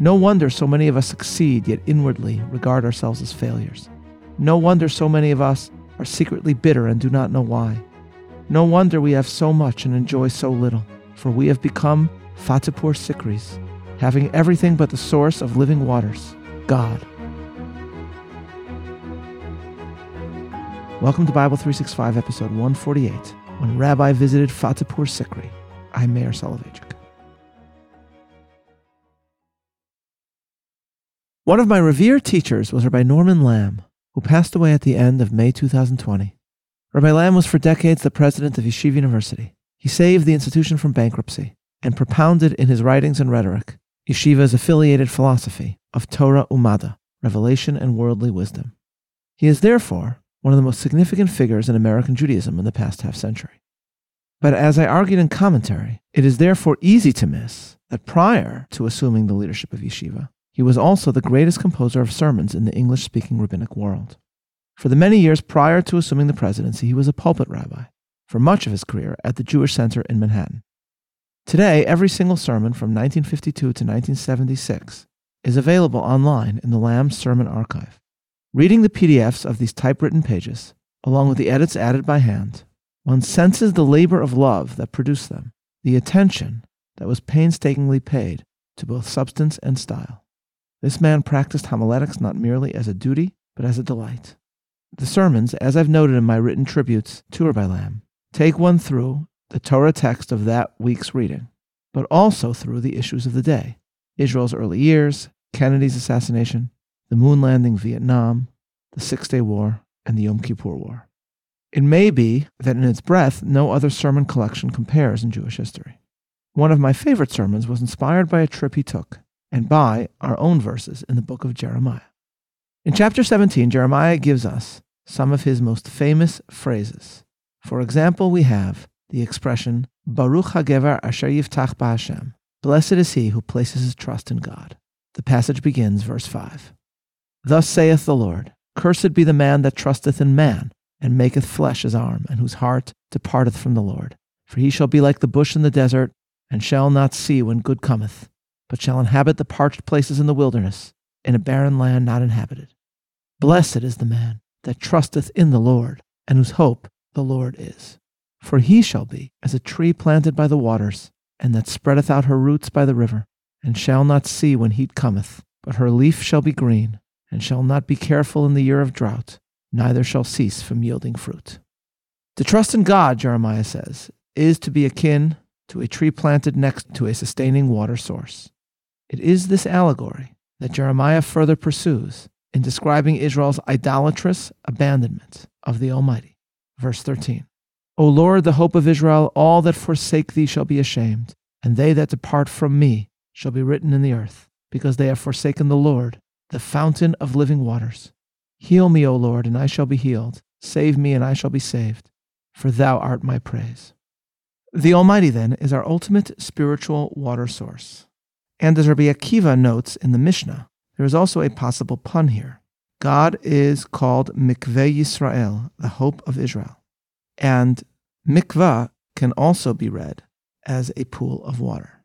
No wonder so many of us succeed, yet inwardly regard ourselves as failures. No wonder so many of us are secretly bitter and do not know why. No wonder we have so much and enjoy so little, for we have become Fatehpur Sikris, having everything but the source of living waters, God. Welcome to Bible 365, episode 148, when Rabbi visited Fatehpur Sikri. I'm Meir Soloveichik. One of my revered teachers was Rabbi Norman Lamm, who passed away at the end of May 2020. Rabbi Lamm was for decades the president of Yeshiva University. He saved the institution from bankruptcy and propounded in his writings and rhetoric Yeshiva's affiliated philosophy of Torah Umadda, revelation and worldly wisdom. He is therefore one of the most significant figures in American Judaism in the past half century. But as I argued in commentary, it is therefore easy to miss that prior to assuming the leadership of Yeshiva, he was also the greatest composer of sermons in the English speaking rabbinic world. For the many years prior to assuming the presidency, he was a pulpit rabbi, for much of his career at the Jewish Center in Manhattan. Today, every single sermon from 1952 to 1976 is available online in the Lamm Sermon Archive. Reading the PDFs of these typewritten pages, along with the edits added by hand, one senses the labor of love that produced them, the attention that was painstakingly paid to both substance and style. This man practiced homiletics not merely as a duty, but as a delight. The sermons, as I've noted in my written tributes to Rabbi Lamm, take one through the Torah text of that week's reading, but also through the issues of the day Israel's early years, Kennedy's assassination, the moon landing Vietnam, the Six Day War, and the Yom Kippur War. It may be that in its breadth, no other sermon collection compares in Jewish history. One of my favorite sermons was inspired by a trip he took and by our own verses in the book of Jeremiah. In chapter 17, Jeremiah gives us some of his most famous phrases. For example, we have the expression, Baruch HaGever Asher Yivtach Ba'Hashem. Blessed is he who places his trust in God. The passage begins, verse 5. Thus saith the Lord, Cursed be the man that trusteth in man, and maketh flesh his arm, and whose heart departeth from the Lord. For he shall be like the bush in the desert, and shall not see when good cometh, but shall inhabit the parched places in the wilderness, in a barren land not inhabited. Blessed is the man that trusteth in the Lord, and whose hope the Lord is. For he shall be as a tree planted by the waters, and that spreadeth out her roots by the river, and shall not see when heat cometh, but her leaf shall be green, and shall not be careful in the year of drought, neither shall cease from yielding fruit. To trust in God, Jeremiah says, is to be akin to a tree planted next to a sustaining water source. It is this allegory that Jeremiah further pursues in describing Israel's idolatrous abandonment of the Almighty. Verse 13 O Lord, the hope of Israel, all that forsake thee shall be ashamed, and they that depart from me shall be written in the earth, because they have forsaken the Lord, the fountain of living waters. Heal me, O Lord, and I shall be healed. Save me, and I shall be saved, for thou art my praise. The Almighty, then, is our ultimate spiritual water source. And as Rabbi Akiva notes in the Mishnah, there is also a possible pun here. God is called Mikveh Yisrael, the hope of Israel. And mikvah can also be read as a pool of water.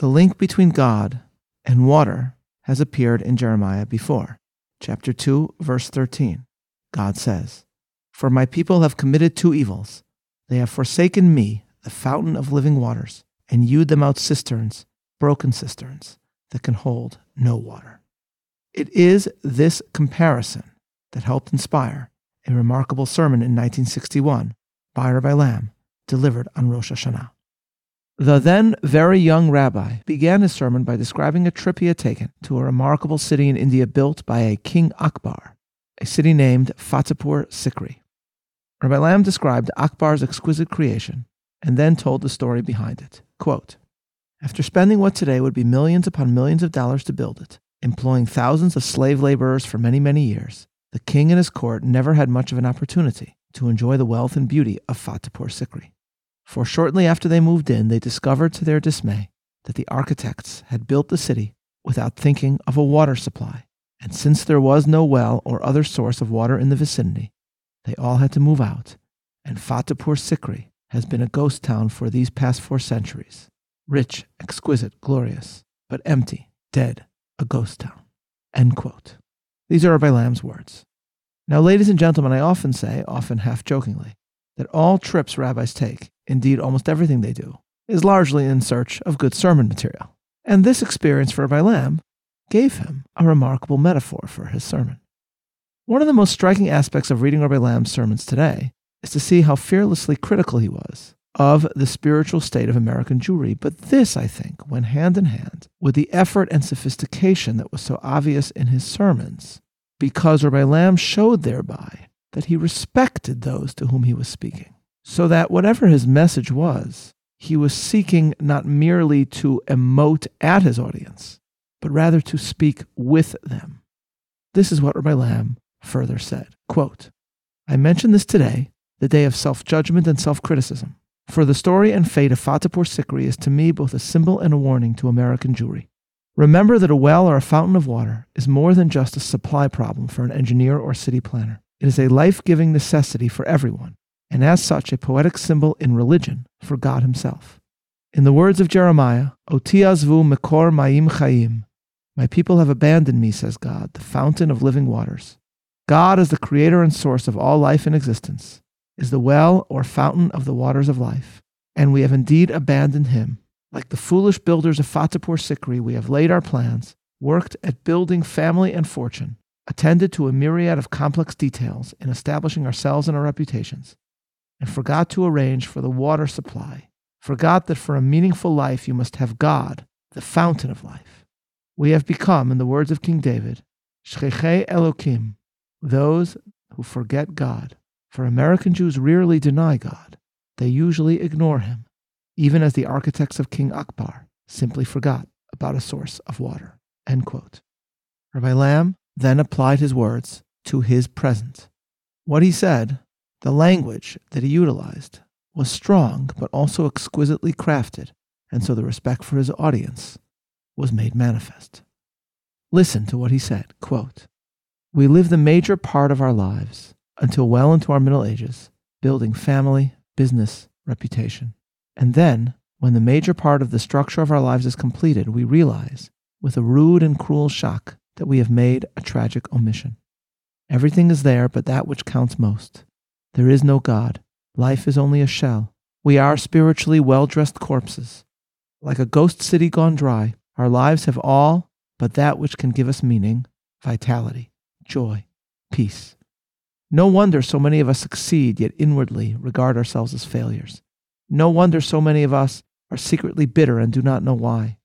The link between God and water has appeared in Jeremiah before. Chapter 2, verse 13. God says, For my people have committed two evils. They have forsaken me, the fountain of living waters, and hewed them out cisterns broken cisterns that can hold no water. It is this comparison that helped inspire a remarkable sermon in 1961 by Rabbi Lamm, delivered on Rosh Hashanah. The then very young rabbi began his sermon by describing a trip he had taken to a remarkable city in India built by a King Akbar, a city named Fatehpur Sikri. Rabbi Lamm described Akbar's exquisite creation and then told the story behind it. Quote, after spending what today would be millions upon millions of dollars to build it, employing thousands of slave laborers for many, many years, the king and his court never had much of an opportunity to enjoy the wealth and beauty of Fatehpur Sikri. For shortly after they moved in, they discovered to their dismay that the architects had built the city without thinking of a water supply, and since there was no well or other source of water in the vicinity, they all had to move out, and Fatehpur Sikri has been a ghost town for these past four centuries rich, exquisite, glorious, but empty dead, a ghost town. End quote. These are Rabbi Lamm's words. Now, ladies and gentlemen, I often say, often half jokingly, that all trips rabbis take, indeed almost everything they do, is largely in search of good sermon material. And this experience for Rabbi Lamm gave him a remarkable metaphor for his sermon. One of the most striking aspects of reading Rabbi Lamm's sermons today is to see how fearlessly critical he was of the spiritual state of American Jewry. But this, I think, went hand in hand with the effort and sophistication that was so obvious in his sermons, because Rabbi Lamm showed thereby that he respected those to whom he was speaking, so that whatever his message was, he was seeking not merely to emote at his audience, but rather to speak with them. This is what Rabbi Lamm further said. Quote, I mention this today, the day of self judgment and self criticism. For the story and fate of Fatehpur Sikri is to me both a symbol and a warning to American Jewry. Remember that a well or a fountain of water is more than just a supply problem for an engineer or city planner. It is a life giving necessity for everyone, and as such, a poetic symbol in religion for God Himself. In the words of Jeremiah, Oti azvu mekor ma'im chayim, my people have abandoned me, says God, the fountain of living waters. God is the creator and source of all life in existence is the well or fountain of the waters of life, and we have indeed abandoned him. Like the foolish builders of Fatehpur Sikri, we have laid our plans, worked at building family and fortune, attended to a myriad of complex details in establishing ourselves and our reputations, and forgot to arrange for the water supply, forgot that for a meaningful life you must have God, the fountain of life. We have become, in the words of King David, Shcheche Elokim, those who forget God. For American Jews rarely deny God, they usually ignore him, even as the architects of King Akbar simply forgot about a source of water. Rabbi Lamm then applied his words to his present. What he said, the language that he utilized, was strong but also exquisitely crafted, and so the respect for his audience was made manifest. Listen to what he said quote, We live the major part of our lives until well into our Middle Ages, building family, business, reputation. And then, when the major part of the structure of our lives is completed, we realize, with a rude and cruel shock, that we have made a tragic omission. Everything is there but that which counts most. There is no God. Life is only a shell. We are spiritually well dressed corpses. Like a ghost city gone dry, our lives have all but that which can give us meaning, vitality, joy, peace. No wonder so many of us succeed, yet inwardly regard ourselves as failures. No wonder so many of us are secretly bitter and do not know why.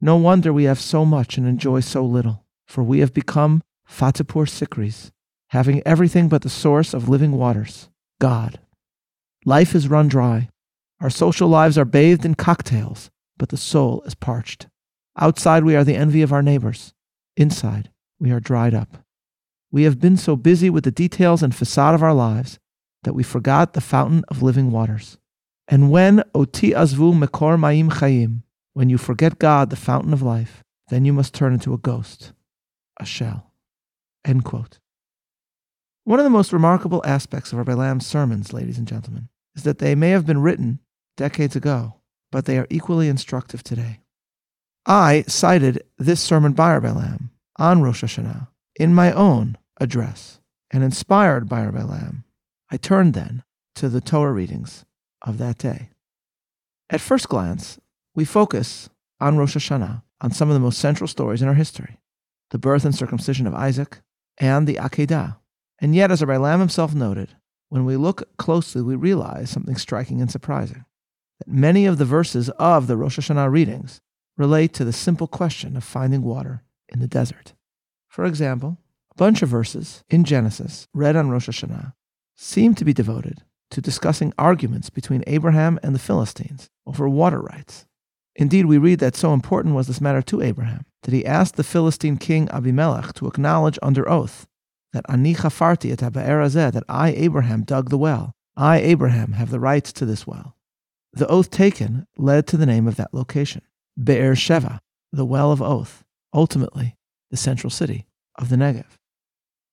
No wonder we have so much and enjoy so little, for we have become Fatehpur Sikris, having everything but the source of living waters, God. Life is run dry. Our social lives are bathed in cocktails, but the soul is parched. Outside, we are the envy of our neighbors. Inside, we are dried up. We have been so busy with the details and facade of our lives that we forgot the fountain of living waters. And when oti azvu mekor ma'im chayim, when you forget God, the fountain of life, then you must turn into a ghost, a shell. End quote. One of the most remarkable aspects of Rabbi Lamm's sermons, ladies and gentlemen, is that they may have been written decades ago, but they are equally instructive today. I cited this sermon by Rabbi Lamm on Rosh Hashanah in my own address. And inspired by Rabbi Lamm, I turned then to the Torah readings of that day. At first glance, we focus on Rosh Hashanah, on some of the most central stories in our history the birth and circumcision of Isaac, and the Akedah. And yet, as Rabbi Lamm himself noted, when we look closely, we realize something striking and surprising that many of the verses of the Rosh Hashanah readings relate to the simple question of finding water in the desert. For example, a bunch of verses in Genesis read on Rosh Hashanah seem to be devoted to discussing arguments between Abraham and the Philistines over water rights. Indeed, we read that so important was this matter to Abraham that he asked the Philistine king Abimelech to acknowledge under oath that Ani chafarti et ha'be'er that I, Abraham, dug the well. I, Abraham, have the rights to this well. The oath taken led to the name of that location, Be'er Sheva, the well of oath, ultimately the central city of the Negev.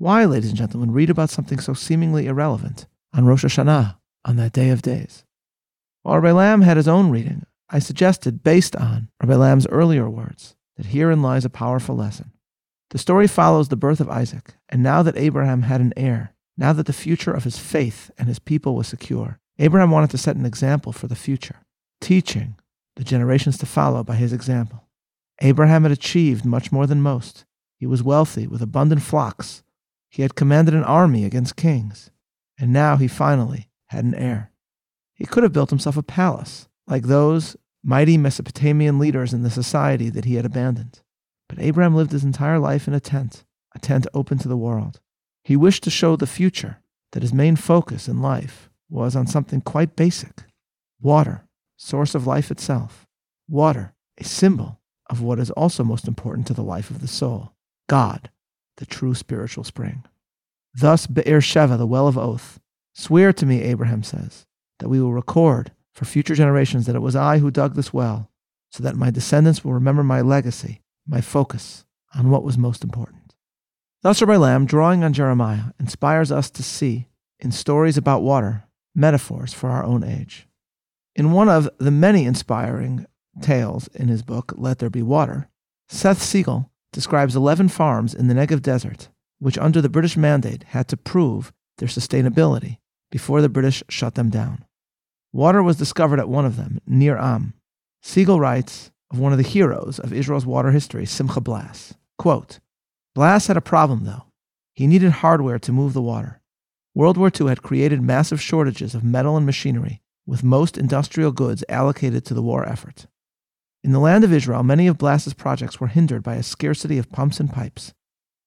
Why, ladies and gentlemen, read about something so seemingly irrelevant on Rosh Hashanah, on that day of days? While Rabbi Lamm had his own reading, I suggested, based on Rabbi Lamm's earlier words, that herein lies a powerful lesson. The story follows the birth of Isaac, and now that Abraham had an heir, now that the future of his faith and his people was secure, Abraham wanted to set an example for the future, teaching the generations to follow by his example. Abraham had achieved much more than most. He was wealthy with abundant flocks. He had commanded an army against kings. And now he finally had an heir. He could have built himself a palace, like those mighty Mesopotamian leaders in the society that he had abandoned. But Abraham lived his entire life in a tent, a tent open to the world. He wished to show the future that his main focus in life was on something quite basic water, source of life itself. Water, a symbol of what is also most important to the life of the soul God, the true spiritual spring. Thus, Be'er Sheva, the well of oath, swear to me, Abraham says, that we will record for future generations that it was I who dug this well, so that my descendants will remember my legacy, my focus on what was most important. Thus, Rabbi Lamm, drawing on Jeremiah, inspires us to see, in stories about water, metaphors for our own age. In one of the many inspiring tales in his book, Let There Be Water, Seth Siegel describes 11 farms in the Negev desert, which under the British mandate had to prove their sustainability before the British shut them down. Water was discovered at one of them, Nir Am. Siegel writes of one of the heroes of Israel's water history, Simcha Blass. Quote, Blass had a problem, though. He needed hardware to move the water. World War II had created massive shortages of metal and machinery, with most industrial goods allocated to the war effort. In the land of Israel, many of Blass's projects were hindered by a scarcity of pumps and pipes.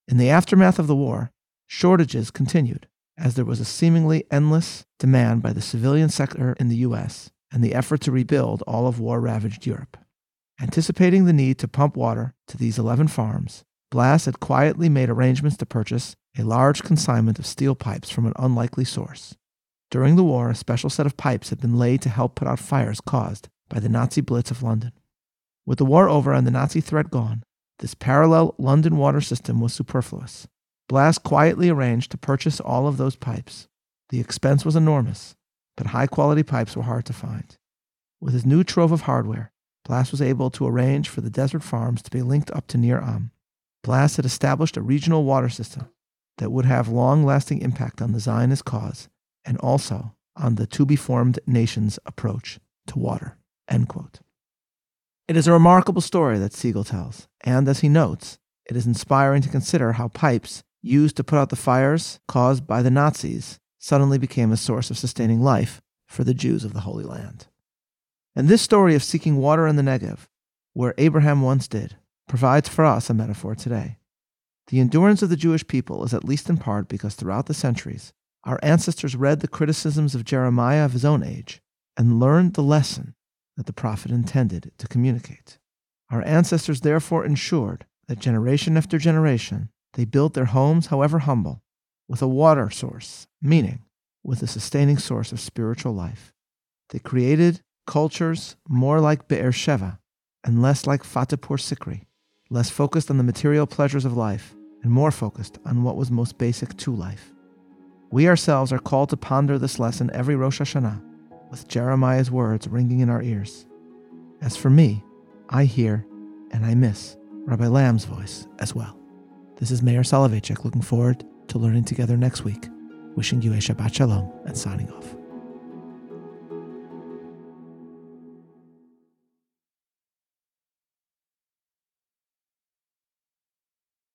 In the aftermath of the war, shortages continued, as there was a seemingly endless demand by the civilian sector in the U.S. and the effort to rebuild all of war ravaged Europe. Anticipating the need to pump water to these 11 farms, Blass had quietly made arrangements to purchase a large consignment of steel pipes from an unlikely source. During the war, a special set of pipes had been laid to help put out fires caused by the Nazi Blitz of London. With the war over and the Nazi threat gone, this parallel London water system was superfluous. Blass quietly arranged to purchase all of those pipes. The expense was enormous, but high quality pipes were hard to find. With his new trove of hardware, Blass was able to arrange for the desert farms to be linked up to Nir Am. Blass had established a regional water system that would have long lasting impact on the Zionist cause and also on the to be formed nation's approach to water. End quote. It is a remarkable story that Siegel tells, and as he notes, it is inspiring to consider how pipes used to put out the fires caused by the Nazis suddenly became a source of sustaining life for the Jews of the Holy Land. And this story of seeking water in the Negev, where Abraham once did, provides for us a metaphor today. The endurance of the Jewish people is at least in part because throughout the centuries, our ancestors read the criticisms of Jeremiah of his own age and learned the lesson that the prophet intended to communicate. Our ancestors therefore ensured that generation after generation they built their homes, however humble, with a water source, meaning with a sustaining source of spiritual life. They created cultures more like Be'er Sheva and less like Fatehpur Sikri, less focused on the material pleasures of life and more focused on what was most basic to life. We ourselves are called to ponder this lesson every Rosh Hashanah with Jeremiah's words ringing in our ears. As for me, I hear and I miss Rabbi Lamm's voice as well. This is Meir Soloveichik looking forward to learning together next week. Wishing you a Shabbat Shalom and signing off.